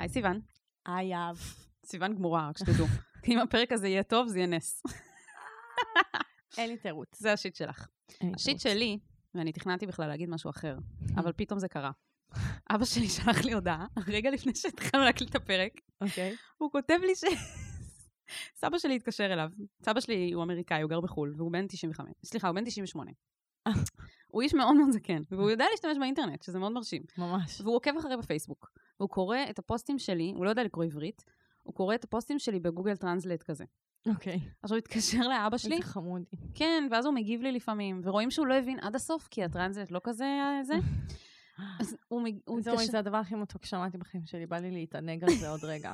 היי סיוון. היי אב. סיוון גמורה, רק שתדעו. אם הפרק הזה יהיה טוב, זה יהיה נס. אין לי תירוץ. זה השיט שלך. השיט. שלי, ואני תכננתי בכלל להגיד משהו אחר, אבל פתאום זה קרה. אבא שלי שלח לי הודעה, רגע לפני שהתחלנו להקליט את הפרק, אוקיי. הוא כותב לי ש... סבא שלי התקשר אליו. סבא שלי הוא אמריקאי, הוא גר בחו"ל, והוא בן 95. סליחה, הוא בן 98. הוא איש מאוד מאוד זקן, והוא יודע להשתמש באינטרנט, שזה מאוד מרשים. ממש. והוא עוקב אחרי בפייסבוק. והוא קורא את הפוסטים שלי, הוא לא יודע לקרוא עברית, הוא קורא את הפוסטים שלי ב Google Translate כזה. אוקיי. עכשיו הוא התקשר לאבא שלי, איזה חמודי. כן, ואז הוא מגיב לי לפעמים, ורואים שהוא לא הבין עד הסוף, כי ה translate לא כזה זה. אז הוא הוא זהו, התקשר... זה הדבר הכי מתוק ששמעתי בחיים שלי, בא לי להתענג על זה עוד רגע.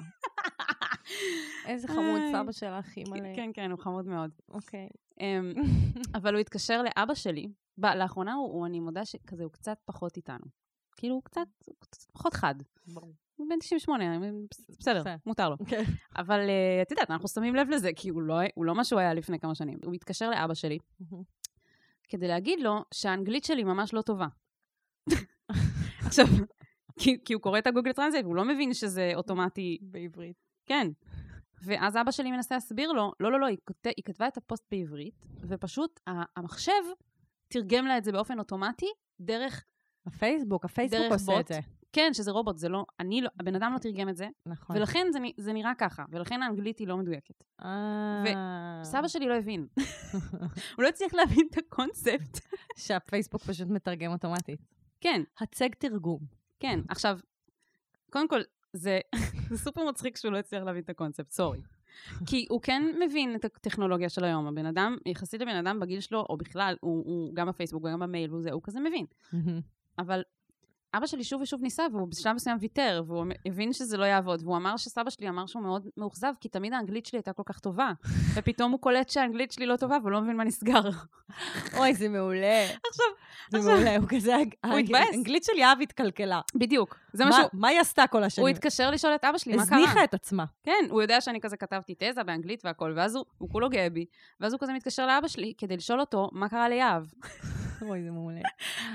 איזה חמוד. סבא שלך, אימא'לה. כן, כן, הוא חמוד מאוד. אוקיי. אמ, אבל הוא התקשר לאבא שלי, לאחרונה הוא, הוא- אני מודה שכזה, הוא קצת פחות איתנו. כאילו, הוא קצת, הוא קצת פחות חד. ברור. הוא בן 98, בסדר. מותר לו. כן. אבל אה, את יודעת, אנחנו שמים לב לזה, כי הוא לא, הוא לא מה שהוא היה לפני כמה שנים. הוא התקשר לאבא שלי כדי להגיד לו שהאנגלית שלי ממש לא טובה. עכשיו, כי, כי הוא קורא את ה Google Translate, והוא לא מבין שזה אוטומטי, בעברית. כן. ואז אבא שלי מנסה להסביר לו, לא, לא, לא, היא, כות... היא כתבה את הפוסט בעברית, ופשוט המחשב תרגם לה את זה באופן אוטומטי, דרך, הפייסבוק, הפייסבוק עושה בוט. את זה. כן, שזה רובוט, זה לא, אני לא, הבן אדם לא תרגם את זה, נכון. ולכן זה, זה נראה ככה, ולכן האנגלית היא לא מדויקת. אה. סבא שלי לא הבין. הוא לא הצליח להבין את הקונספט. שהפייסבוק פשוט מתרגם אוטומטית. כן, הצג תרגום. כן. עכשיו, קודם כל, זה, זה סופר מצחיק שהוא לא הצליח להבין את הקונספט, סורי. כי הוא כן מבין את הטכנולוגיה של היום. הבן אדם, יחסית לבן אדם בגיל שלו, או בכלל, הוא, הוא גם בפייסבוק וגם במייל, והוא זה, הוא כזה מבין. אבל אבא שלי שוב ושוב ניסה, והוא בשלב מסוים ויתר, והוא הבין שזה לא יעבוד, והוא אמר שסבא שלי אמר שהוא מאוד מאוכזב, כי תמיד האנגלית שלי הייתה כל כך טובה. ופתאום הוא קולט שהאנגלית שלי לא טובה, והוא לא מבין מה נסגר. אוי, זה מעולה. עכשיו, זה עכשיו- מעולה, הוא כזה... הוא התבאס. האנגלית של יהב התקלקלה. בדיוק, זה מה שהוא... מה היא עשתה כל השנים? הוא התקשר לשאול את אבא שלי, מה קרה? הזניחה את עצמה. כן, הוא יודע שאני כזה כתבתי תזה באנגלית והכל, ואז הוא, הוא כולו גאה בי, ואז הוא כזה מתקשר לאבא שלי כדי לשאול אותו מה קרה ליהב. אוי, זה מעולה.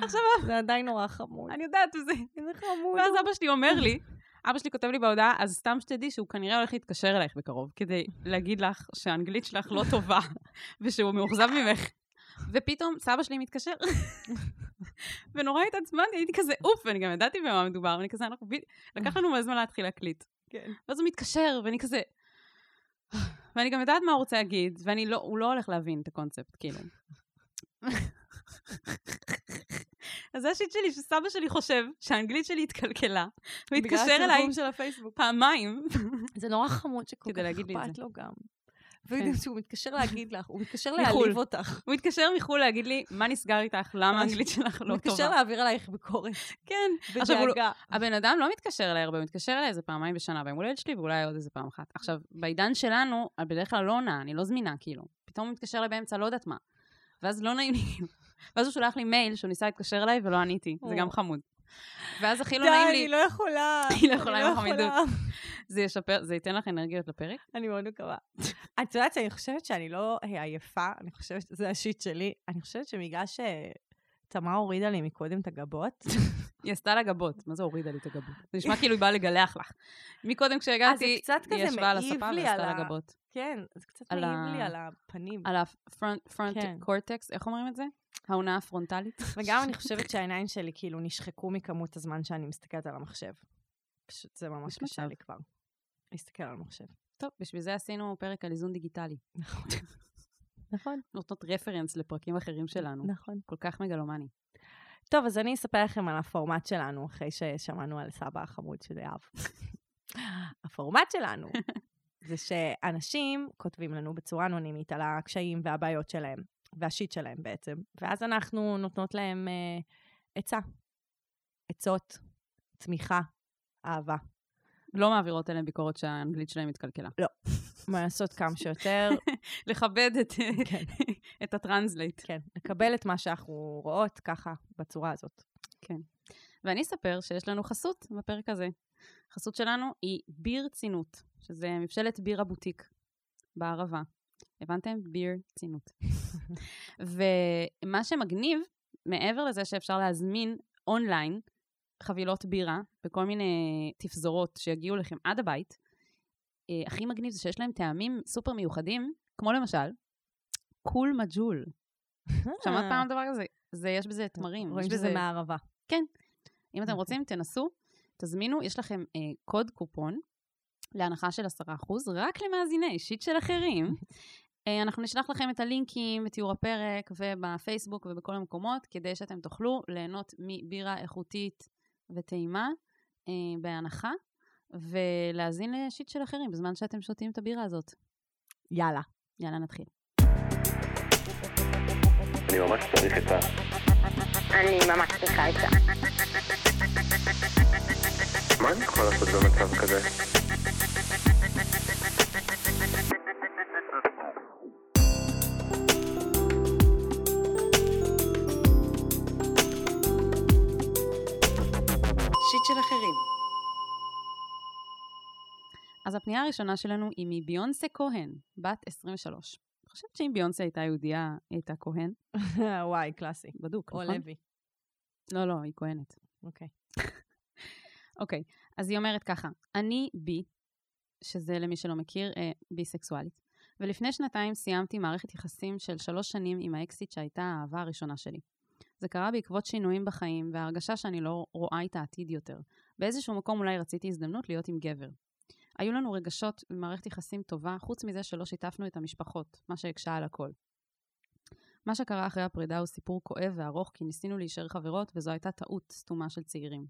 עכשיו, זה עדיין נורא חמוד. אני יודעת, וזה... איזה חמוד. ואז אבא שלי אומר לי, אבא שלי כותב לי בהודעה, אז סתם שתדעי שהוא כנראה הולך להתקשר אלייך בקרוב, כדי להגיד לך שהאנגלית שלך לא טובה, ושהוא מאוכזב ממך. ופתאום סבא שלי מתקשר, ונורא התעצבנתי, הייתי כזה אוף, ואני גם ידעתי במה מדובר, ואני כזה, אנחנו... לקח לנו מלא זמן להתחיל להקליט. כן. ואז הוא מתקשר, ואני כזה... ואני גם יודעת מה הוא רוצה להגיד, ואני לא, הוא לא הולך להבין את הקונספט, כאילו. אז זה השיט שלי, שסבא שלי חושב שהאנגלית שלי התקלקלה, והתקשר בגלל אליי התרגום של הפייסבוק. פעמים. זה נורא חמוד שכל כך אכפת. לו גם. שהוא מתקשר להגיד לך, הוא מתקשר מחו"ל. להעליב אותך. הוא התקשר מחו"ל להגיד לי, מה נסגר איתך? למה. האנגלית שלך הוא לא מתקשר טובה? להעביר עלייך ביקורת. כן. עכשיו, הוא לא-. הבן אדם לא מתקשר אליי הרבה, הוא מתקשר אליי איזה פעמיים בשנה, ביום הולדת שלי, ואולי עוד איזה פעם אחת. עכשיו, בעידן שלנו, בדרך כלל לא עונה, אני לא זמינה, כאילו. פתאום הוא מתקשר אליי באמצע, לא יודעת מה. ואז לא נעים לי. ואז הוא שולח לי מייל שהוא ניסה להתקשר אליי ולא עניתי. זה גם. חמוד. ואז הכי לא די, נעים אני לי, לא יכולה. היא לא יכולה אני עם החמידות. זה ישפר, זה ייתן לך אנרגיות לפרק? אני מאוד מקווה. את יודעת שאני חושבת שאני לא אה, עייפה, אני חושבת שזה השיט שלי. אני חושבת שבגלל שתמר הורידה לי מקודם את הגבות, היא עשתה לה גבות. מה זה הורידה לי את הגבות? זה נשמע כאילו היא באה לגלח לך. מקודם כשהגעתי, קצת היא ישבה על הספה ועשתה לה גבות. כן, זה קצת מעיב לי על הפנים. על הפרונט כן. קורטקס, איך אומרים את זה? העונה הפרונטלית. וגם אני חושבת שהעיניים שלי כאילו נשחקו מכמות הזמן שאני מסתכלת על המחשב. פשוט זה ממש קשה. לי כבר. להסתכל על המחשב. טוב, בשביל זה עשינו פרק על איזון דיגיטלי. נכון. נכון, נותנות רפרנס לפרקים אחרים שלנו. נכון. כל כך מגלומני. טוב, אז אני אספר לכם על הפורמט שלנו, אחרי ששמענו על סבא החמוד של יהב. הפורמט שלנו זה שאנשים כותבים לנו בצורה אנונימית על הקשיים והבעיות שלהם, והשיט שלהם בעצם, ואז אנחנו נותנות להם אה, עצה, עצות, תמיכה, אהבה. לא מעבירות אליהם ביקורת שהאנגלית שלהם התקלקלה. מה לעשות כמה שיותר, לכבד את, כן, את ה translate. כן, לקבל את מה שאנחנו רואות ככה, בצורה הזאת. ואני אספר שיש לנו חסות בפרק הזה. החסות שלנו היא ביר צינות, שזה מבשלת ביר הבוטיק בערבה. הבנתם? ביר צינות. ומה שמגניב, מעבר לזה שאפשר להזמין אונליין, חבילות בירה בכל מיני תפזורות שיגיעו לכם עד הבית. אה, הכי מגניב זה שיש להם טעמים סופר מיוחדים, כמו למשל, קול מג'ול. שמעת פעם דבר כזה? זה, יש בזה תמרים. רואים שזה בזה... מערבה. אם אתם אוקיי. רוצים, תנסו, תזמינו, יש לכם אה, קוד קופון להנחה של 10%, רק למאזיני שיט של אחרים. אה, אנחנו נשלח לכם את הלינקים בתיאור הפרק ובפייסבוק ובכל המקומות, כדי שאתם תוכלו ליהנות מבירה איכותית וטעימה אה, בהנחה, ולהאזין לשיט של אחרים בזמן שאתם שותים את הבירה הזאת. יאללה. יאללה, נתחיל. אני ממש צריך את ה... אני ממש צריכה את זה. מה אני יכול לעשות במצב כזה? הפנייה הראשונה שלנו היא מביונסה כהן, בת 23. אני חושבת שאם ביונסה הייתה יהודייה, היא הייתה כהן. וואי, קלאסי. בדוק, או נכון? לוי. לא, לא, היא כהנת. אוקיי. אוקיי, אז היא אומרת ככה, אני בי, שזה למי שלא מכיר, אה, ביסקסואלית, ולפני שנתיים סיימתי מערכת יחסים של שלוש שנים עם האקסיט שהייתה האהבה הראשונה שלי. זה קרה בעקבות שינויים בחיים וההרגשה שאני לא רואה את העתיד יותר. באיזשהו מקום אולי רציתי הזדמנות להיות עם גבר. היו לנו רגשות ומערכת יחסים טובה, חוץ מזה שלא שיתפנו את המשפחות, מה שהקשה על הכל. מה שקרה אחרי הפרידה הוא סיפור כואב וארוך, כי ניסינו להישאר חברות, וזו הייתה טעות סתומה של צעירים.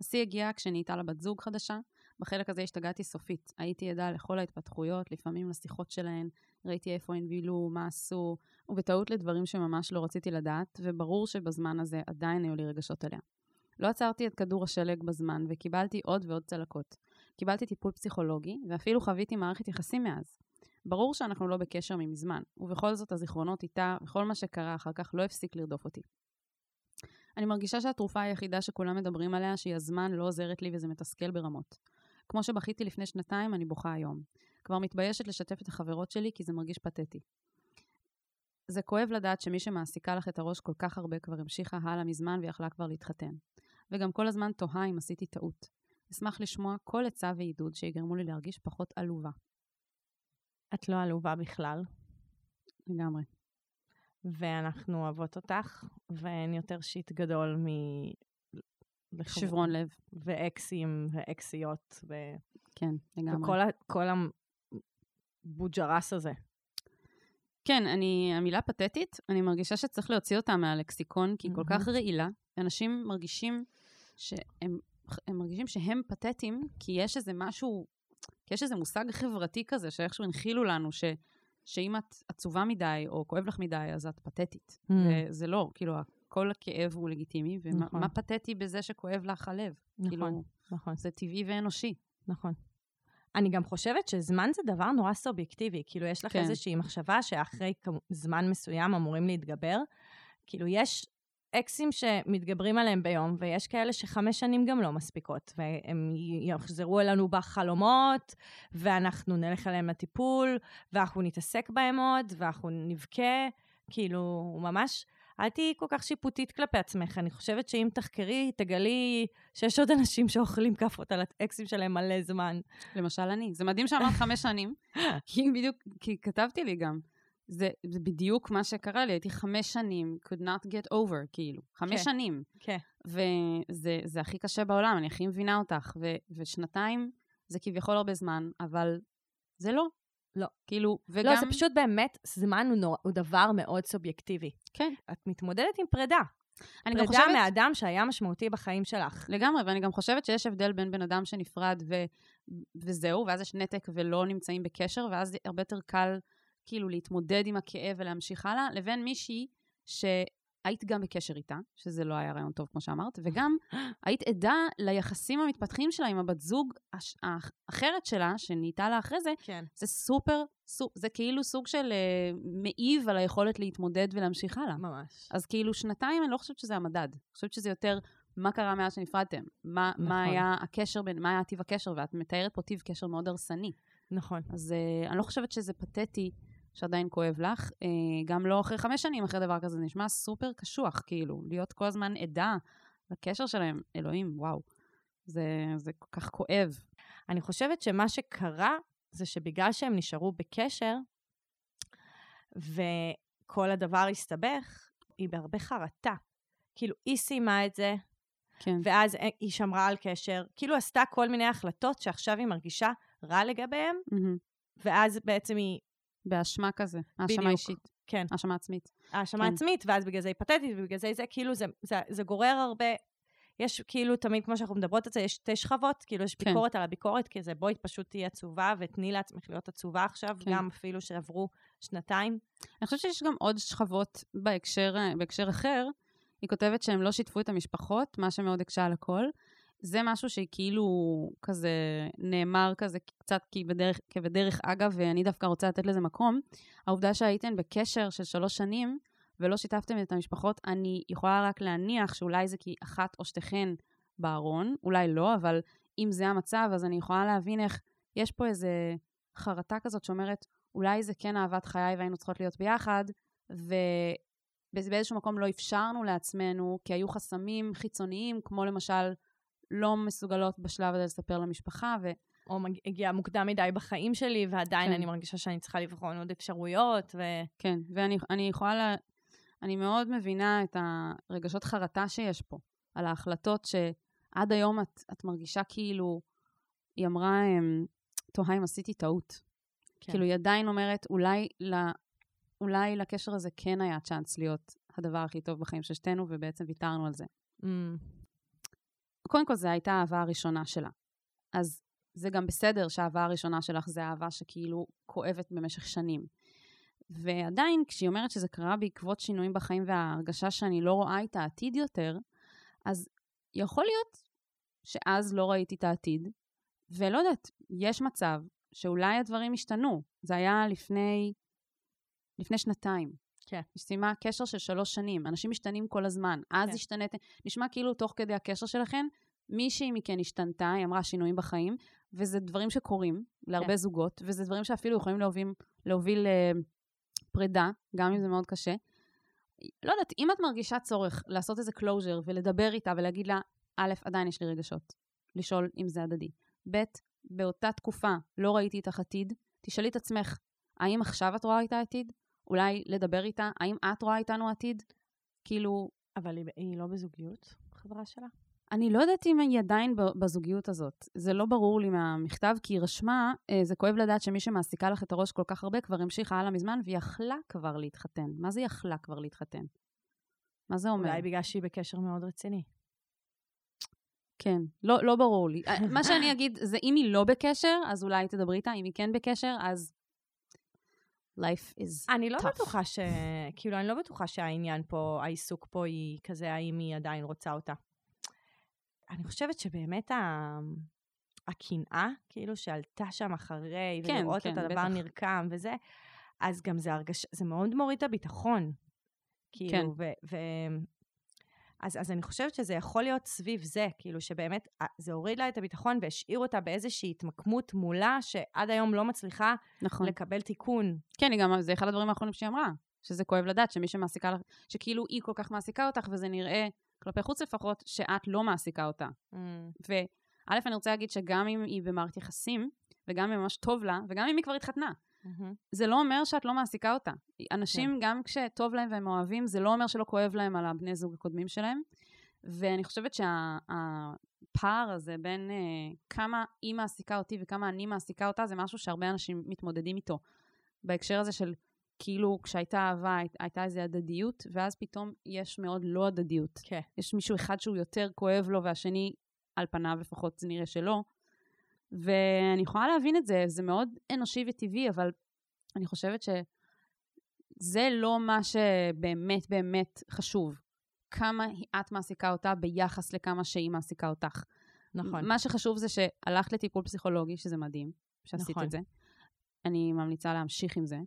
השיא הגיע כשנהייתה לה בת זוג חדשה. בחלק הזה השתגעתי סופית. הייתי עדה לכל ההתפתחויות, לפעמים לשיחות שלהן, ראיתי איפה הן בילו, מה עשו, ובטעות לדברים שממש לא רציתי לדעת, וברור שבזמן הזה עדיין היו לי רגשות עליה. לא עצרתי את כדור השלג בזמן, וקיבלתי עוד ועוד צלקות. קיבלתי טיפול פסיכולוגי, ואפילו חוויתי מערכת יחסים מאז. ברור שאנחנו לא בקשר ממזמן, ובכל זאת הזיכרונות איתה, וכל מה שקרה אחר כך לא הפסיק לרדוף אותי. אני מרגישה שהתרופה היחידה שכולם מדברים עליה, שהיא הזמן, לא עוזרת לי וזה מתסכל ברמות. כמו שבכיתי לפני שנתיים, אני בוכה היום. כבר מתביישת לשתף את החברות שלי כי זה מרגיש פתטי. זה כואב לדעת שמי שמעסיקה לך את הראש כל כך הרבה כבר המשיכה הלאה מזמן ויכלה כבר להתחתן. וגם כל הזמן תוהה אם עשיתי טעות. אשמח לשמוע כל עצה ועידוד שיגרמו לי להרגיש פחות עלובה. את לא עלובה בכלל, לגמרי. ואנחנו אוהבות אותך, ואין יותר שיט גדול מ... שברון לב. ואקסים ואקסיות, ו... כן, לגמרי. וכל ה... כל הבוג'רס הזה. כן, אני, המילה פתטית, אני מרגישה שצריך להוציא אותה מהלקסיקון, כי היא כל כך רעילה. אנשים מרגישים שהם הם מרגישים שהם פתטיים, כי יש איזה משהו, כי יש איזה מושג חברתי כזה, שאיכשהו הנחילו לנו, ש, שאם את עצובה מדי, או כואב לך מדי, אז את פתטית. Mm. וזה לא, כאילו, כל הכאב הוא לגיטימי, ומה נכון. פתטי בזה שכואב לך הלב? נכון, כאילו, נכון. זה טבעי ואנושי. נכון. אני גם חושבת שזמן זה דבר נורא סובייקטיבי. כאילו, יש לך כן. איזושהי מחשבה שאחרי זמן מסוים אמורים להתגבר. כאילו, יש אקסים שמתגברים עליהם ביום, ויש כאלה שחמש שנים גם לא מספיקות, והם יחזרו אלינו בחלומות, ואנחנו נלך אליהם לטיפול, ואנחנו נתעסק בהם עוד, ואנחנו נבכה. כאילו, ממש... אל תהיי כל כך שיפוטית כלפי עצמך. אני חושבת שאם תחקרי, תגלי שיש עוד אנשים שאוכלים כאפות על האקסים שלהם מלא זמן. למשל אני. זה מדהים שאמרת חמש שנים, כי בדיוק, כי כתבתי לי גם. זה, זה בדיוק מה שקרה לי, הייתי חמש שנים, could not get over, כאילו. חמש כן. שנים. כן. וזה זה הכי קשה בעולם, אני הכי מבינה אותך. ו, ושנתיים זה כביכול הרבה זמן, אבל זה לא. לא. כאילו, וגם... לא, זה פשוט באמת, זמן הוא, נור... הוא דבר מאוד סובייקטיבי. כן. את מתמודדת עם פרידה. אני גם פרידה חושבת... מאדם שהיה משמעותי בחיים שלך. לגמרי, ואני גם חושבת שיש הבדל בין בן אדם שנפרד ו... וזהו, ואז יש נתק ולא נמצאים בקשר, ואז הרבה יותר קל כאילו להתמודד עם הכאב ולהמשיך הלאה, לבין מישהי שהיית גם בקשר איתה, שזה לא היה רעיון טוב כמו שאמרת, וגם היית עדה ליחסים המתפתחים שלה עם הבת זוג הש... האחרת שלה, שנהייתה לה אחרי זה, כן. זה סופר, סופ... זה כאילו סוג של uh, מעיב על היכולת להתמודד ולהמשיך הלאה. ממש. אז כאילו שנתיים, אני לא חושבת שזה המדד. אני חושבת שזה יותר מה קרה מאז שנפרדתם. מה, נכון. מה היה הקשר בין, מה היה טיב הקשר, ואת מתארת פה טיב קשר מאוד הרסני. נכון. אז uh, אני לא חושבת שזה פתטי שעדיין כואב לך. Uh, גם לא אחרי חמש שנים אחרי דבר כזה, זה נשמע סופר קשוח, כאילו, להיות כל הזמן עדה לקשר שלהם, אלוהים, וואו. זה, זה כל כך כואב. אני חושבת שמה שקרה זה שבגלל שהם נשארו בקשר, וכל הדבר הסתבך, היא בהרבה חרטה. כאילו, היא סיימה את זה, כן. ואז היא שמרה על קשר, כאילו עשתה כל מיני החלטות שעכשיו היא מרגישה רע לגביהם, מהמם. ואז בעצם היא, באשמה כזה, האשמה. אישית, כן, האשמה עצמית. האשמה כן. עצמית, ואז בגלל זה היא פתטית, ובגלל זה זה, כאילו, זה, זה, זה גורר הרבה... יש כאילו תמיד, כמו שאנחנו מדברות על זה, יש שתי שכבות, כאילו יש כן. ביקורת על הביקורת, כי זה בואי פשוט תהיי עצובה ותני לעצמך להיות עצובה עכשיו, כן. גם אפילו שעברו שנתיים. אני חושבת שיש גם עוד שכבות בהקשר, בהקשר אחר. היא כותבת שהם לא שיתפו את המשפחות, מה שמאוד הקשה על הכל. זה משהו שהיא כאילו כזה נאמר כזה קצת כבדרך, כבדרך אגב, ואני דווקא רוצה לתת לזה מקום. העובדה שהייתן בקשר של שלוש שנים ולא שיתפתם את המשפחות, אני יכולה רק להניח שאולי זה כי אחת או שתיכן בארון, אולי לא, אבל אם זה המצב, אז אני יכולה להבין איך יש פה איזה חרטה כזאת שאומרת, אולי זה כן אהבת חיי והיינו צריכות להיות ביחד, ובאיזשהו מקום לא אפשרנו לעצמנו, כי היו חסמים חיצוניים, כמו למשל, לא מסוגלות בשלב הזה לספר למשפחה, ו... או הגיע מוקדם מדי בחיים שלי, ועדיין כן. אני מרגישה שאני צריכה לבחון עוד אפשרויות, ו... כן, ואני אני יכולה, לה, אני מאוד מבינה את הרגשות חרטה שיש פה, על ההחלטות שעד היום את, את מרגישה כאילו, היא אמרה, אמ, תוהה אם עשיתי טעות. כן. כאילו, היא עדיין אומרת, אולי, ל, אולי לקשר הזה כן היה צ'אנס להיות הדבר הכי טוב בחיים של שתינו, ובעצם ויתרנו על זה. Mm, קודם כל, זו הייתה האהבה הראשונה שלה. אז זה גם בסדר שהאהבה הראשונה שלך זה אהבה שכאילו כואבת במשך שנים. ועדיין, כשהיא אומרת שזה קרה בעקבות שינויים בחיים וההרגשה שאני לא רואה את העתיד יותר, אז יכול להיות שאז לא ראיתי את העתיד, ולא יודעת, יש מצב שאולי הדברים השתנו. זה היה לפני, לפני שנתיים. כן. היא סיימה קשר של שלוש שנים. אנשים משתנים כל הזמן. אז כן. השתנתם. נשמע כאילו תוך כדי הקשר שלכם, מישהי מכן השתנתה, היא אמרה שינויים בחיים, וזה דברים שקורים להרבה כן. זוגות, וזה דברים שאפילו יכולים להוביל, להוביל אה, פרידה, גם אם זה מאוד קשה. לא יודעת, אם את מרגישה צורך לעשות איזה closure ולדבר איתה ולהגיד לה, א', עדיין יש לי רגשות, לשאול אם זה הדדי. ב', באותה תקופה לא ראיתי איתך עתיד, תשאלי את עצמך, האם עכשיו את רואה איתה עתיד? אולי לדבר איתה, האם את רואה איתנו עתיד? כאילו, אבל היא, היא לא בזוגיות, חברה שלה? אני לא יודעת אם היא עדיין בזוגיות הזאת. זה לא ברור לי מהמכתב, כי היא רשמה, אה, זה כואב לדעת שמי שמעסיקה לך את הראש כל כך הרבה כבר המשיכה הלאה מזמן, והיא יכלה כבר להתחתן. מה זה יכלה כבר להתחתן? מה זה אומר? אולי בגלל שהיא בקשר מאוד רציני. כן, לא, לא ברור לי. אה, מה שאני אגיד זה אם היא לא בקשר, אז אולי תדברי איתה, אם היא כן בקשר, אז life is אני לא tough. בטוחה ש... כאילו, אני לא בטוחה שהעניין פה, העיסוק פה היא כזה, האם היא עדיין רוצה אותה. אני חושבת שבאמת ה... הקנאה, כאילו, שעלתה שם אחרי, כן, ולראות כן, את הדבר בטח. נרקם וזה, אז גם זה הרגשה, זה מאוד מוריד את הביטחון. כאילו, כן. ו... ו... אז, אז אני חושבת שזה יכול להיות סביב זה, כאילו שבאמת אה, זה הוריד לה את הביטחון והשאיר אותה באיזושהי התמקמות מולה, שעד היום לא מצליחה נכון. לקבל תיקון. כן, גם, זה אחד הדברים האחרונים שהיא אמרה, שזה כואב לדעת שמי שמעסיקה לך, שכאילו היא כל כך מעסיקה אותך, וזה נראה, כלפי חוץ לפחות, שאת לא מעסיקה אותה. וא', אני רוצה להגיד שגם אם היא במערכת יחסים, וגם אם ממש טוב לה, וגם אם היא כבר התחתנה, מהמם. זה לא אומר שאת לא מעסיקה אותה. אנשים, גם כשטוב להם והם אוהבים, זה לא אומר שלא כואב להם על הבני זוג הקודמים שלהם. ואני חושבת שהפער הזה בין uh, כמה היא מעסיקה אותי וכמה אני מעסיקה אותה, זה משהו שהרבה אנשים מתמודדים איתו. בהקשר הזה של כאילו כשהייתה אהבה, הי- הייתה איזו הדדיות, ואז פתאום יש מאוד לא הדדיות. כן. יש מישהו אחד שהוא יותר כואב לו, והשני, על פניו לפחות, זה נראה שלא. ואני יכולה להבין את זה, זה מאוד אנושי וטבעי, אבל אני חושבת שזה לא מה שבאמת באמת חשוב. כמה את מעסיקה אותה ביחס לכמה שהיא מעסיקה אותך. נכון. מה שחשוב זה שהלכת לטיפול פסיכולוגי, שזה מדהים, שעשית נכון. את זה. אני ממליצה להמשיך עם זה.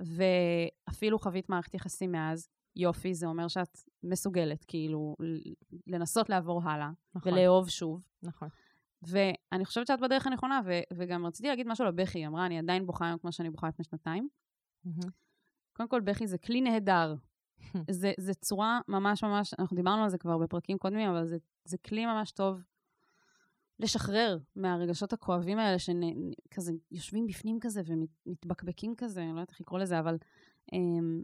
ואפילו חווית מערכת יחסים מאז, יופי, זה אומר שאת מסוגלת, כאילו, לנסות לעבור הלאה, נכון. ולאהוב שוב. נכון. ואני חושבת שאת בדרך הנכונה, ו- וגם רציתי להגיד משהו לבכי, היא אמרה, אני עדיין בוכה היום כמו שאני בוכה לפני שנתיים. מהמם. קודם כל, בכי זה כלי נהדר זה, זה צורה ממש ממש, אנחנו דיברנו על זה כבר בפרקים קודמים, אבל זה, זה כלי ממש טוב לשחרר מהרגשות הכואבים האלה, שכזה יושבים בפנים כזה ומתבקבקים כזה, אני לא יודעת איך לקרוא לזה, אבל אמ,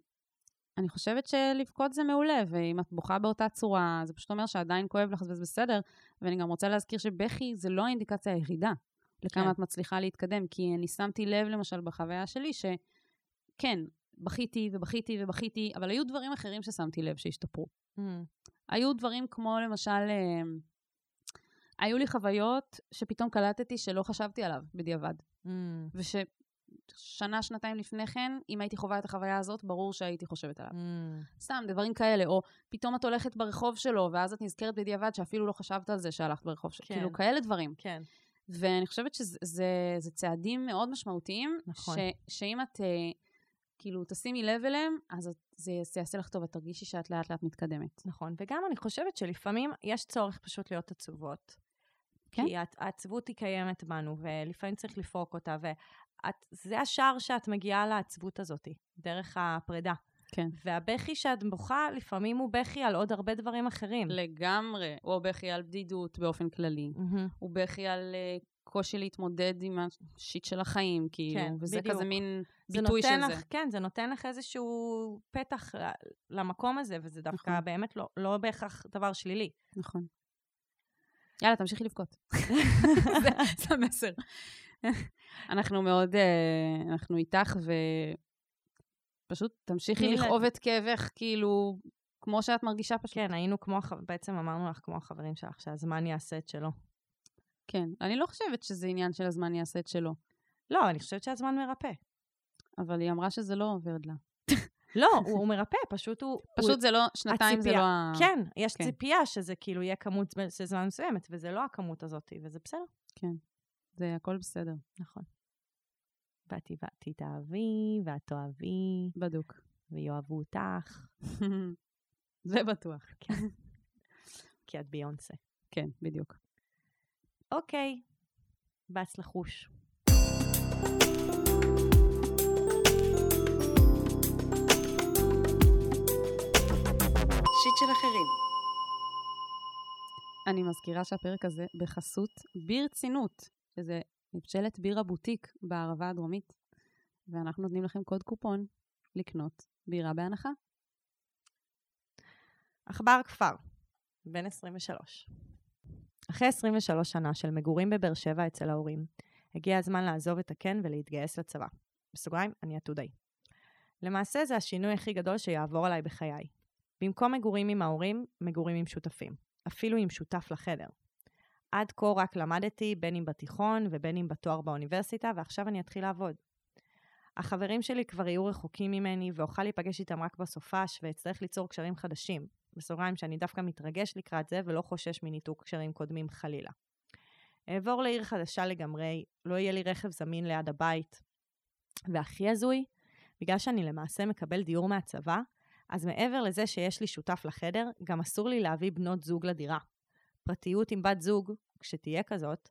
אני חושבת שלבכות זה מעולה, ואם את בוכה באותה צורה, זה פשוט אומר שעדיין כואב לך וזה בסדר. ואני גם רוצה להזכיר שבכי זה לא האינדיקציה היחידה לכמה כן. את מצליחה להתקדם, כי אני שמתי לב, למשל, בחוויה שלי, שכן, בכיתי ובכיתי ובכיתי, אבל היו דברים אחרים ששמתי לב שהשתפרו. Mm. היו דברים כמו, למשל, אה, היו לי חוויות שפתאום קלטתי שלא חשבתי עליו בדיעבד. Mm. וששנה, שנתיים לפני כן, אם הייתי חווה את החוויה הזאת, ברור שהייתי חושבת עליו. Mm. סתם, דברים כאלה, או פתאום את הולכת ברחוב שלו, ואז את נזכרת בדיעבד שאפילו לא חשבת על זה שהלכת ברחוב שלו. כן. כאילו, כאלה דברים. כן. ואני חושבת שזה זה, זה צעדים מאוד משמעותיים, נכון. ש, שאם את, אה, כאילו, תשימי לב אליהם, אז את, זה, זה יעשה לך טוב, את תרגישי שאת לאט לאט מתקדמת. נכון, וגם אני חושבת שלפעמים יש צורך פשוט להיות עצובות. כן. כי העצבות היא קיימת בנו, ולפעמים צריך לפרוק אותה, וזה השער שאת מגיעה לעצבות הזאת, דרך הפרידה. כן. והבכי שאת בוכה, לפעמים הוא בכי על עוד הרבה דברים אחרים. לגמרי. או בכי על בדידות באופן כללי. מהמם. הוא בכי על אה, קושי להתמודד עם השיט של החיים, כאילו. כן, וזה בדיוק. כזה מין זה ביטוי של לך, זה. כן, זה נותן לך איזשהו פתח למקום הזה, וזה דווקא נכון. באמת לא, לא בהכרח דבר שלילי. נכון. יאללה, תמשיכי לבכות. זה, זה המסר. אנחנו מאוד, אה, אנחנו איתך, ופשוט תמשיכי לכאוב את כאבך, כאילו, כמו שאת מרגישה פשוט. כן, היינו כמו, בעצם אמרנו לך כמו החברים שלך, שהזמן יעשה את שלו. כן. אני לא חושבת שזה עניין של הזמן יעשה את שלו, לא, אני חושבת שהזמן מרפא. אבל היא אמרה שזה לא עובד לה. לא, הוא, מרפא, פשוט הוא... הוא, פשוט זה לא, שנתיים זה לא ה... כן, יש כן. ציפייה שזה כאילו יהיה כמות של זמן מסוימת, וזה לא הכמות הזאת, וזה בסדר. זה הכל בסדר. נכון. ואת ואת תתאהבי, ואת תאהבי, בדוק. ויאהבו אותך, זה בטוח. כי את ביונסה. כן, בדיוק. אוקיי, בס לחוש. שיט של אחרים. אני מזכירה שהפרק הזה בחסות ברצינות, שזה מבשלת בירה בוטיק בערבה הדרומית, ואנחנו נותנים לכם קוד קופון לקנות בירה בהנחה. עכבר כפר, בן 23. אחרי 23 שנה של מגורים בבאר שבע אצל ההורים, הגיע הזמן לעזוב את הקן ולהתגייס לצבא. בסוגריים, אני עתודאי. למעשה זה השינוי הכי גדול שיעבור עליי בחיי. במקום מגורים עם ההורים, מגורים עם שותפים. אפילו עם שותף לחדר. עד כה רק למדתי, בין אם בתיכון ובין אם בתואר באוניברסיטה, ועכשיו אני אתחיל לעבוד. החברים שלי כבר יהיו רחוקים ממני, ואוכל להיפגש איתם רק בסופש, ואצטרך ליצור קשרים חדשים. בסוגריים שאני דווקא מתרגש לקראת זה, ולא חושש מניתוק קשרים קודמים חלילה. אעבור לעיר חדשה לגמרי, לא יהיה לי רכב זמין ליד הבית. והכי הזוי, בגלל שאני למעשה מקבל דיור מהצבא, אז מעבר לזה שיש לי שותף לחדר, גם אסור לי להביא בנות זוג לדירה. פרטיות עם בת זוג, כשתהיה כזאת,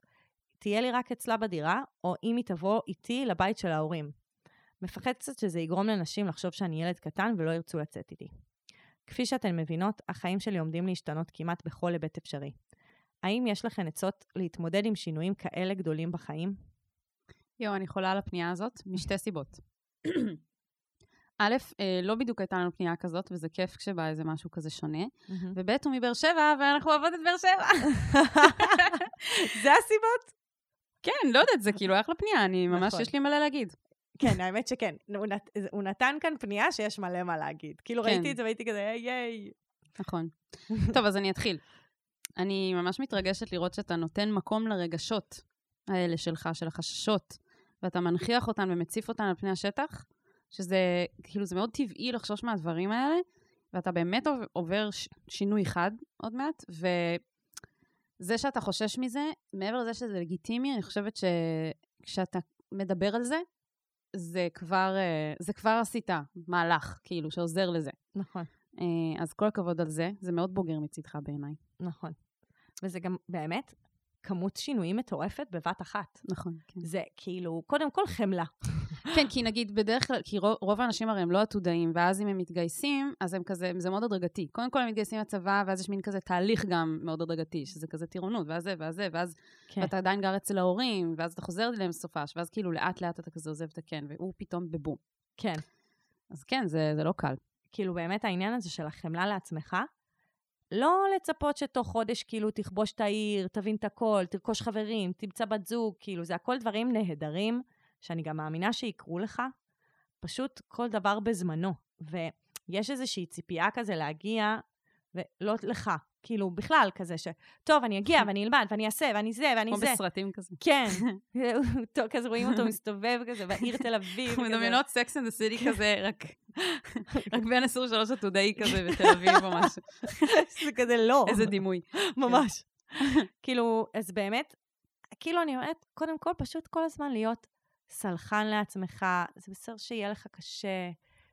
תהיה לי רק אצלה בדירה, או אם היא תבוא איתי לבית של ההורים. מפחד קצת שזה יגרום לנשים לחשוב שאני ילד קטן ולא ירצו לצאת איתי. כפי שאתן מבינות, החיים שלי עומדים להשתנות כמעט בכל היבט אפשרי. האם יש לכן עצות להתמודד עם שינויים כאלה גדולים בחיים? יואו, אני חולה על הפנייה הזאת, משתי סיבות. א', אה, לא בדיוק הייתה לנו פנייה כזאת, וזה כיף כשבא איזה משהו כזה שונה. וב', הוא מבאר שבע, ואנחנו אוהבות את באר שבע. זה הסיבות? כן, לא יודעת, זה כאילו אחלה פנייה, אני ממש, נכון. יש לי מלא להגיד. כן, האמת שכן. הוא, נת, הוא נתן כאן פנייה שיש מלא מה להגיד. כאילו כן. ראיתי את זה והייתי כזה, היי היי. נכון. טוב, אז אני אתחיל. אני ממש מתרגשת לראות שאתה נותן מקום לרגשות האלה שלך, של החששות, ואתה מנכיח אותן ומציף אותן על פני השטח, שזה, כאילו, זה מאוד טבעי לחשוש מהדברים האלה, ואתה באמת עוב- עובר ש- שינוי חד עוד מעט, וזה שאתה חושש מזה, מעבר לזה שזה לגיטימי, אני חושבת שכשאתה מדבר על זה, זה כבר, אה, זה כבר עשית מהלך, כאילו, שעוזר לזה. נכון, אה, אז כל הכבוד על זה, זה מאוד בוגר מצידך בעיניי. נכון. וזה גם, באמת, כמות שינויים מטורפת בבת אחת. נכון, כן. זה כאילו, קודם כל חמלה. כן, כי נגיד בדרך כלל, כי רוב, רוב האנשים הרי הם לא עתודאים, ואז אם הם מתגייסים, אז הם כזה, זה מאוד הדרגתי. קודם כל הם מתגייסים לצבא, ואז יש מין כזה תהליך גם מאוד הדרגתי, שזה כזה טירונות, ואז זה, ואז זה, ואז כן. ואתה עדיין גר אצל ההורים, ואז אתה חוזר אליהם סופש, ואז כאילו לאט לאט אתה כזה עוזב את הקן, והוא פתאום בבום. כן. אז כן, זה, זה לא קל. כאילו באמת העניין הזה של החמלה לעצמך, לא לצפות שתוך חודש כאילו תכבוש את העיר, תבין את הכל, תרכוש חברים, תמצא בת זוג, כאילו זה הכל דברים נהדרים, שאני גם מאמינה שיקרו לך, פשוט כל דבר בזמנו. ויש איזושהי ציפייה כזה להגיע, ולא לך, כאילו בכלל כזה ש... טוב, אני אגיע ואני אלמד ואני אעשה ואני זה ואני כמו זה. בסרטים כזה. כן. כזה רואים אותו מסתובב כזה בעיר תל אביב. אנחנו. מדמיינות Sex and City כזה, רק רק בין 23 עתודאי כזה בתל אביב או משהו. זה כזה לא. איזה דימוי. ממש. כאילו, אז באמת, כאילו אני אומרת, קודם כל, פשוט כל הזמן להיות סלחן לעצמך, זה בסדר שיהיה לך קשה,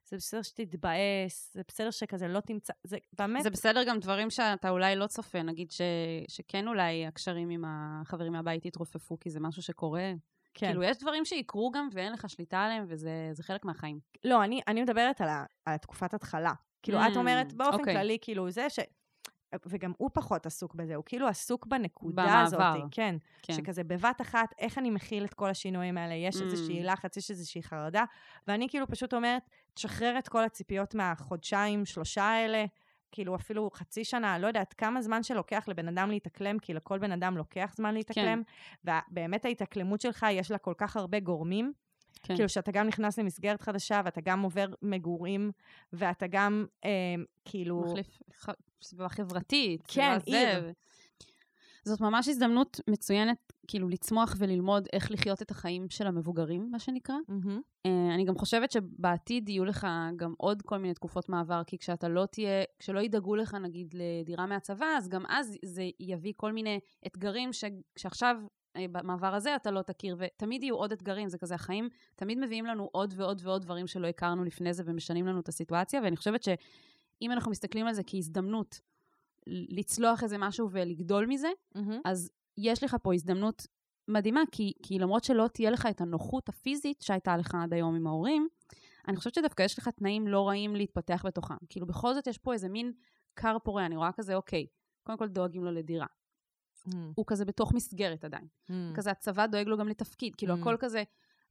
זה בסדר שתתבאס, זה בסדר שכזה לא תמצא, זה באמת, זה בסדר גם דברים שאתה אולי לא צופה, נגיד ש... שכן אולי הקשרים עם החברים מהבית יתרופפו, כי זה משהו שקורה. כן. כאילו, יש דברים שיקרו גם ואין לך שליטה עליהם, וזה זה חלק מהחיים. לא, אני, אני מדברת על, ה, על התקופת התחלה. כאילו, Mm, את אומרת באופן אוקיי. כללי, כאילו, זה ש... וגם הוא פחות עסוק בזה, הוא כאילו עסוק בנקודה במעבר. הזאת. כן. כן. שכזה בבת אחת, איך אני מכיל את כל השינויים האלה? יש Mm. איזושהי לחץ, יש איזושהי חרדה, ואני כאילו פשוט אומרת, תשחרר את כל הציפיות מהחודשיים, שלושה האלה, כאילו אפילו חצי שנה, לא יודעת כמה זמן שלוקח לבן אדם להתאקלם, כי לכל בן אדם לוקח זמן להתאקלם, ובאמת ההתאקלמות שלך, יש לה כל כך הרבה גורמים, כן. כאילו שאתה גם נכנס למסגרת חדשה, ואתה גם עובר מגורים, ואתה גם אה, כאילו... מחליף ח- סביבה חברתית. כן, עיר. זאת ממש הזדמנות מצוינת, כאילו, לצמוח וללמוד איך לחיות את החיים של המבוגרים, מה שנקרא. אה, אני גם חושבת שבעתיד יהיו לך גם עוד כל מיני תקופות מעבר, כי כשאתה לא תהיה, כשלא ידאגו לך נגיד לדירה מהצבא, אז גם אז זה יביא כל מיני אתגרים ש, שעכשיו, אה, במעבר הזה אתה לא תכיר, ותמיד יהיו עוד אתגרים, זה כזה החיים, תמיד מביאים לנו עוד ועוד ועוד דברים שלא הכרנו לפני זה ומשנים לנו את הסיטואציה, ואני חושבת שאם אנחנו מסתכלים על זה כהזדמנות לצלוח איזה משהו ולגדול מזה, מהמם. אז יש לך פה הזדמנות מדהימה, כי, כי למרות שלא תהיה לך את הנוחות הפיזית שהייתה לך עד היום עם ההורים, אני חושבת שדווקא יש לך תנאים לא רעים להתפתח בתוכם. כאילו, בכל זאת יש פה איזה מין כר פורה, אני רואה כזה, אוקיי, קודם כל דואגים לו לדירה. מהמם. הוא כזה בתוך מסגרת עדיין. מהמם. כזה הצבא דואג לו גם לתפקיד, כאילו, Mm. הכל כזה...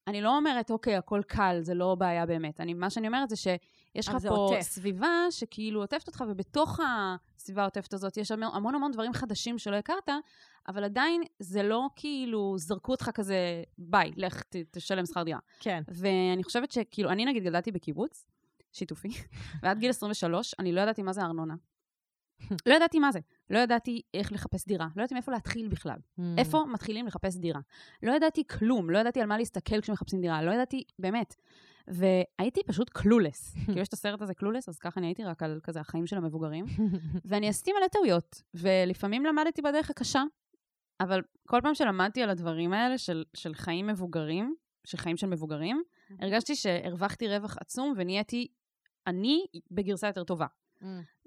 אני לא אומרת, אוקיי, הכל קל, זה לא בעיה באמת. אני, מה שאני אומרת זה שיש לך פה עוטף. סביבה שכאילו עוטפת אותך, ובתוך הסביבה העוטפת הזאת יש המון המון, המון דברים חדשים שלא הכרת, אבל עדיין זה לא כאילו זרקו אותך כזה, ביי, לך ת, תשלם שכר דירה. כן. ואני חושבת שכאילו, אני נגיד גדלתי בקיבוץ, שיתופי, ועד גיל 23, אני לא ידעתי מה זה ארנונה. לא ידעתי מה זה. לא ידעתי איך לחפש דירה. לא ידעתי מאיפה להתחיל בכלל. Mm. איפה מתחילים לחפש דירה. לא ידעתי כלום, לא ידעתי על מה להסתכל כשמחפשים דירה, לא ידעתי, באמת. והייתי פשוט קלולס. כאילו יש את הסרט הזה קלולס, אז ככה אני הייתי רק על כזה החיים של המבוגרים. ואני עשיתי מלא טעויות, ולפעמים למדתי בדרך הקשה, אבל כל פעם שלמדתי על הדברים האלה של, של חיים מבוגרים, של חיים של מבוגרים, הרגשתי שהרווחתי רווח עצום ונהייתי אני בגרסה יותר טובה.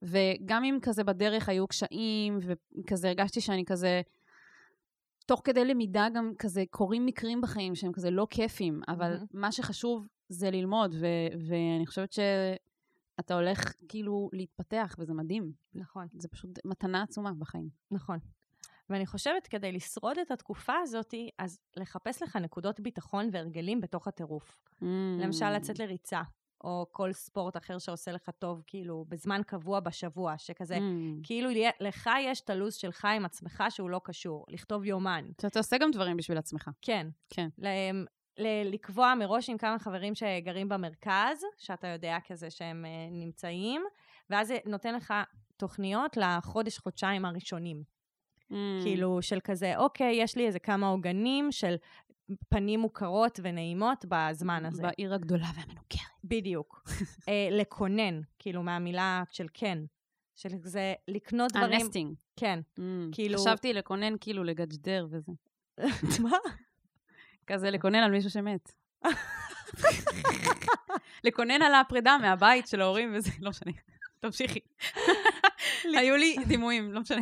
וגם אם כזה בדרך היו קשיים, וכזה הרגשתי שאני כזה, תוך כדי למידה גם כזה קורים מקרים בחיים שהם כזה לא כיפים, אבל מהמם. מה שחשוב זה ללמוד, ו- ואני חושבת שאתה הולך כאילו להתפתח, וזה מדהים. נכון. זה פשוט מתנה עצומה בחיים. נכון. ואני חושבת, כדי לשרוד את התקופה הזאת, אז לחפש לך נקודות ביטחון והרגלים בתוך הטירוף. למשל, לצאת לריצה, או כל ספורט אחר שעושה לך טוב, כאילו, בזמן קבוע בשבוע, שכזה, Mm. כאילו, לך יש את הלו"ז שלך עם עצמך שהוא לא קשור. לכתוב יומן. שאתה עושה גם דברים בשביל עצמך. כן. כן. ל- ל- לקבוע מראש עם כמה חברים שגרים במרכז, שאתה יודע כזה שהם אה, נמצאים, ואז זה נותן לך תוכניות לחודש-חודשיים הראשונים. Mm. כאילו, של כזה, אוקיי, יש לי איזה כמה עוגנים של פנים מוכרות ונעימות בזמן הזה. בעיר הגדולה והמנוכרת. בדיוק. אה, לקונן, כאילו, מהמילה של כן. של זה לקנות דברים... הנסטינג. כן. כאילו- חשבתי לקונן כאילו לגג'דר וזה. מה? כזה לקונן על מישהו שמת. לקונן על הפרידה מהבית של ההורים וזה, לא משנה. תמשיכי. היו לי דימויים, לא משנה.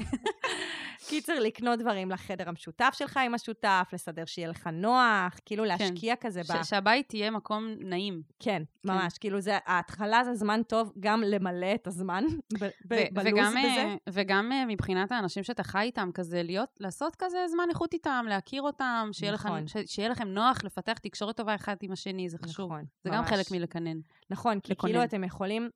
קיצר, לקנות דברים לחדר המשותף שלך עם השותף, לסדר שיהיה לך נוח, כאילו להשקיע כזה ב... ש- שהבית תהיה מקום נעים. כן, ממש, כאילו זה, ההתחלה זה זמן טוב גם למלא את הזמן ב- ב- בלו"ז וגם, בזה. אה, וגם אה, מבחינת האנשים שאתה חי איתם, כזה להיות, לעשות כזה זמן איכות איתם, להכיר אותם, שיהיה, נכון. לכם, ש- שיהיה לכם נוח לפתח תקשורת טובה אחד עם השני, זה חשוב. נכון, זה גם ממש. חלק מלקנן. נכון, כי לקונן. כאילו אתם יכולים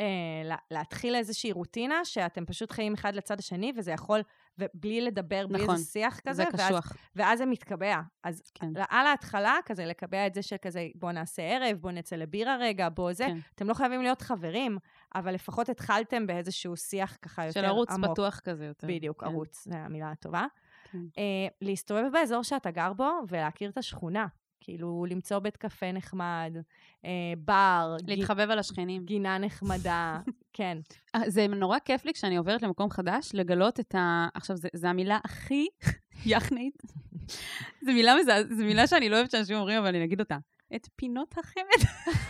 אה, לה- להתחיל איזושהי רוטינה שאתם פשוט חיים אחד לצד השני, וזה יכול, ובלי לדבר, בלי נכון, איזה שיח כזה, זה ואז, קשוח. ואז זה מתקבע. אז כן. על ההתחלה, כזה לקבע את זה שכזה, בוא נעשה ערב, בוא נצא לבירה רגע, בוא זה. כן. אתם לא חייבים להיות חברים, אבל לפחות התחלתם באיזשהו שיח ככה יותר של ערוץ עמוק. פתוח כזה יותר. בדיוק, כן. ערוץ, זו המילה הטובה. כן. אה, להסתובב באזור שאתה גר בו ולהכיר את השכונה. כאילו, למצוא בית קפה נחמד, אה, בר, ג- להתחבב על השכנים. גינה נחמדה, כן. אה, זה נורא כיף לי כשאני עוברת למקום חדש, לגלות את ה... עכשיו, זו המילה הכי יחנית. זו מילה מזעז... זו מילה שאני לא אוהבת שאנשים אומרים, אבל אני אגיד אותה. את פינות החמד.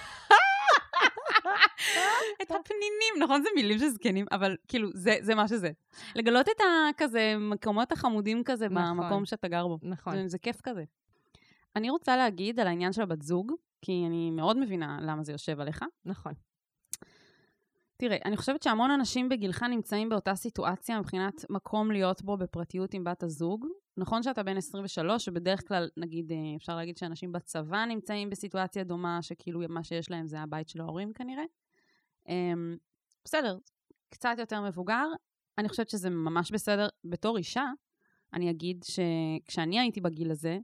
את הפנינים, נכון? זה מילים של זקנים, אבל כאילו, זה, זה מה שזה. לגלות את הכזה מקומות החמודים כזה נכון. במקום שאתה גר בו. נכון. זה, זה כיף כזה. אני רוצה להגיד על העניין של הבת זוג, כי אני מאוד מבינה למה זה יושב עליך. נכון. תראה, אני חושבת שהמון אנשים בגילך נמצאים באותה סיטואציה מבחינת מקום להיות בו בפרטיות עם בת הזוג. נכון שאתה בן 23, שבדרך כלל, נגיד, אה, אפשר להגיד שאנשים בצבא נמצאים בסיטואציה דומה, שכאילו מה שיש להם זה הבית של ההורים כנראה. אמ, בסדר, קצת יותר מבוגר. אני חושבת שזה ממש בסדר. בתור אישה, אני אגיד שכשאני הייתי בגיל הזה,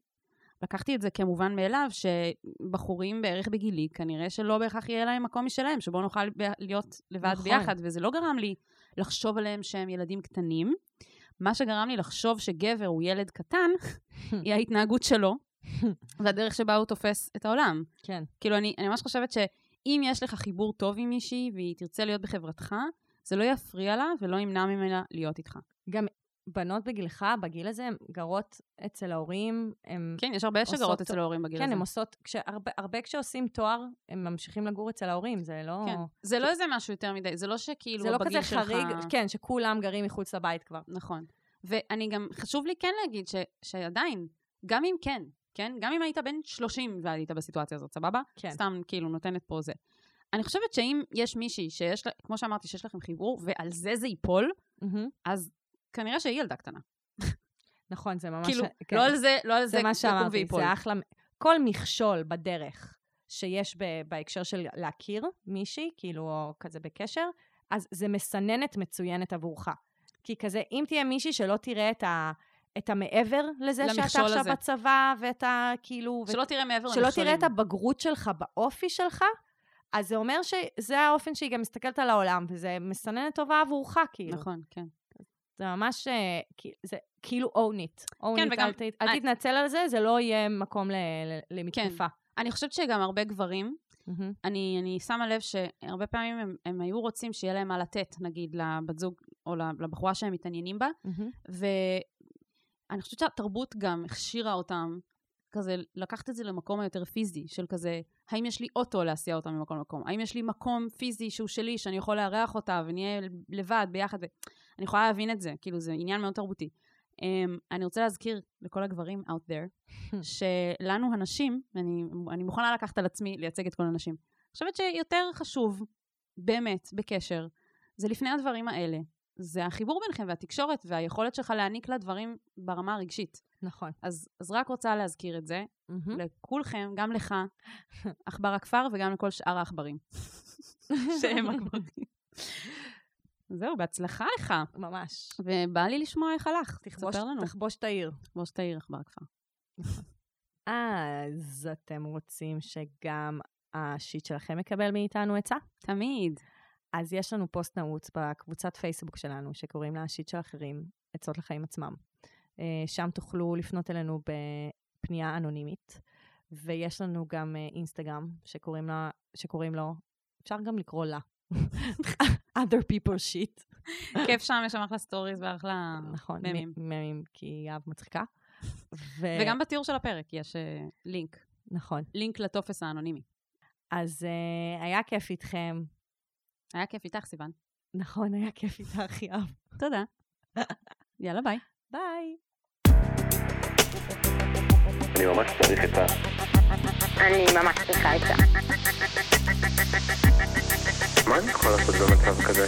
לקחתי את זה כמובן מאליו, שבחורים בערך בגילי, כנראה שלא בהכרח יהיה להם מקום משלהם, שבו נוכל להיות לבד נכון. ביחד, וזה לא גרם לי לחשוב עליהם שהם ילדים קטנים. מה שגרם לי לחשוב שגבר הוא ילד קטן, היא ההתנהגות שלו, והדרך שבה הוא תופס את העולם. כן. כאילו, אני, אני ממש חושבת שאם יש לך חיבור טוב עם מישהי, והיא תרצה להיות בחברתך, זה לא יפריע לה ולא ימנע ממנה להיות איתך. גם בנות בגילך, בגיל הזה, הן גרות אצל ההורים, הן... כן, יש הרבה שגרות. אצל ההורים בגיל כן, הזה. הן עושות, כשהרבה, הרבה כשעושים תואר, הם ממשיכים לגור אצל ההורים, זה לא... כן. זה לא איזה משהו יותר מדי, זה לא שכאילו זה לא בגיל כזה שלך... חריג, כן, שכולם גרים מחוץ לבית כבר. נכון. ואני גם, חשוב לי כן להגיד ש, שעדיין, גם אם כן, כן? גם אם היית בן 30 והיית בסיטואציה הזאת, סבבה? כן. סתם כאילו נותנת פה זה. אני חושבת שאם יש מישהי שיש לה, כמו שאמרתי, שיש לכם חיבור, ועל זה זה ייפול, מהמם. אז כנראה שהיא ילדה קטנה. נכון, זה ממש... כאילו, כן. לא על זה, לא על זה, זה מה שאמרתי. זה אחלה. כל מכשול בדרך שיש ב- בהקשר של להכיר מישהי, כאילו, או כזה בקשר, אז זה מסננת מצוינת עבורך. כי כזה, אם תהיה מישהי שלא תראה את ה... את המעבר לזה שאתה עכשיו הזה. בצבא, ואת ה... כאילו... שלא תראה מעבר שלא למכשולים. תראה את הבגרות שלך באופי שלך, אז זה אומר שזה האופן שהיא גם מסתכלת על העולם, וזה מסננת טובה עבורך, כאילו. נכון, כן. זה ממש, אה, זה כאילו own it. own כן, it, וגם- אל, ת, אל אני- תתנצל על זה, זה לא יהיה מקום ל, ל, למתקפה. אני חושבת שגם הרבה גברים, מהמם. אני, אני שמה לב שהרבה פעמים הם, הם היו רוצים שיהיה להם מה לתת, נגיד, לבת זוג או לבחורה שהם מתעניינים בה, מהמם. ואני חושבת שהתרבות גם הכשירה אותם כזה לקחת את זה למקום היותר פיזי, של כזה, האם יש לי אוטו להסיע אותם ממקום למקום? האם יש לי מקום פיזי שהוא שלי, שאני יכול לארח אותה ונהיה לבד, ביחד? ו... אני יכולה להבין את זה, כאילו זה עניין מאוד תרבותי. Um, אני רוצה להזכיר לכל הגברים out there, שלנו הנשים, אני, אני מוכנה לקחת על עצמי לייצג את כל הנשים, אני חושבת שיותר חשוב, באמת, בקשר, זה לפני הדברים האלה. זה החיבור ביניכם והתקשורת והיכולת שלך להעניק לה דברים ברמה הרגשית. נכון. אז, אז רק רוצה להזכיר את זה מהמם. לכולכם, גם לך, עכבר הכפר, וגם לכל שאר העכברים. שהם עכברים. זהו, בהצלחה לך. ממש. ובא לי לשמוע איך הלך. תכבוש, תספר לנו. תכבוש את העיר. תכבוש את העיר, עכבר הכפר. אז אתם רוצים שגם השיט שלכם יקבל מאיתנו עצה? תמיד. אז יש לנו פוסט נעוץ בקבוצת פייסבוק שלנו, שקוראים לה השיט של אחרים, עצות לחיים עצמם. אה, שם תוכלו לפנות אלינו בפנייה אנונימית, ויש לנו גם אה, אינסטגרם שקוראים, לה, שקוראים לו, אפשר גם לקרוא לה, other people shit. כיף שם, יש שם אחלה stories ואחלה נכון, ממים. ממים, כי יהב מצחיקה. ו... וגם בתיאור של הפרק יש אה, לינק. נכון. לינק לטופס האנונימי. אז אה, היה כיף איתכם. היה כיף איתך, סיוון. נכון, היה כיף איתך, יהב. תודה. יאללה, ביי. ביי. אני ממש צריך עצה. אני ממש צריכה עצה. מה אני יכול לעשות במצב כזה?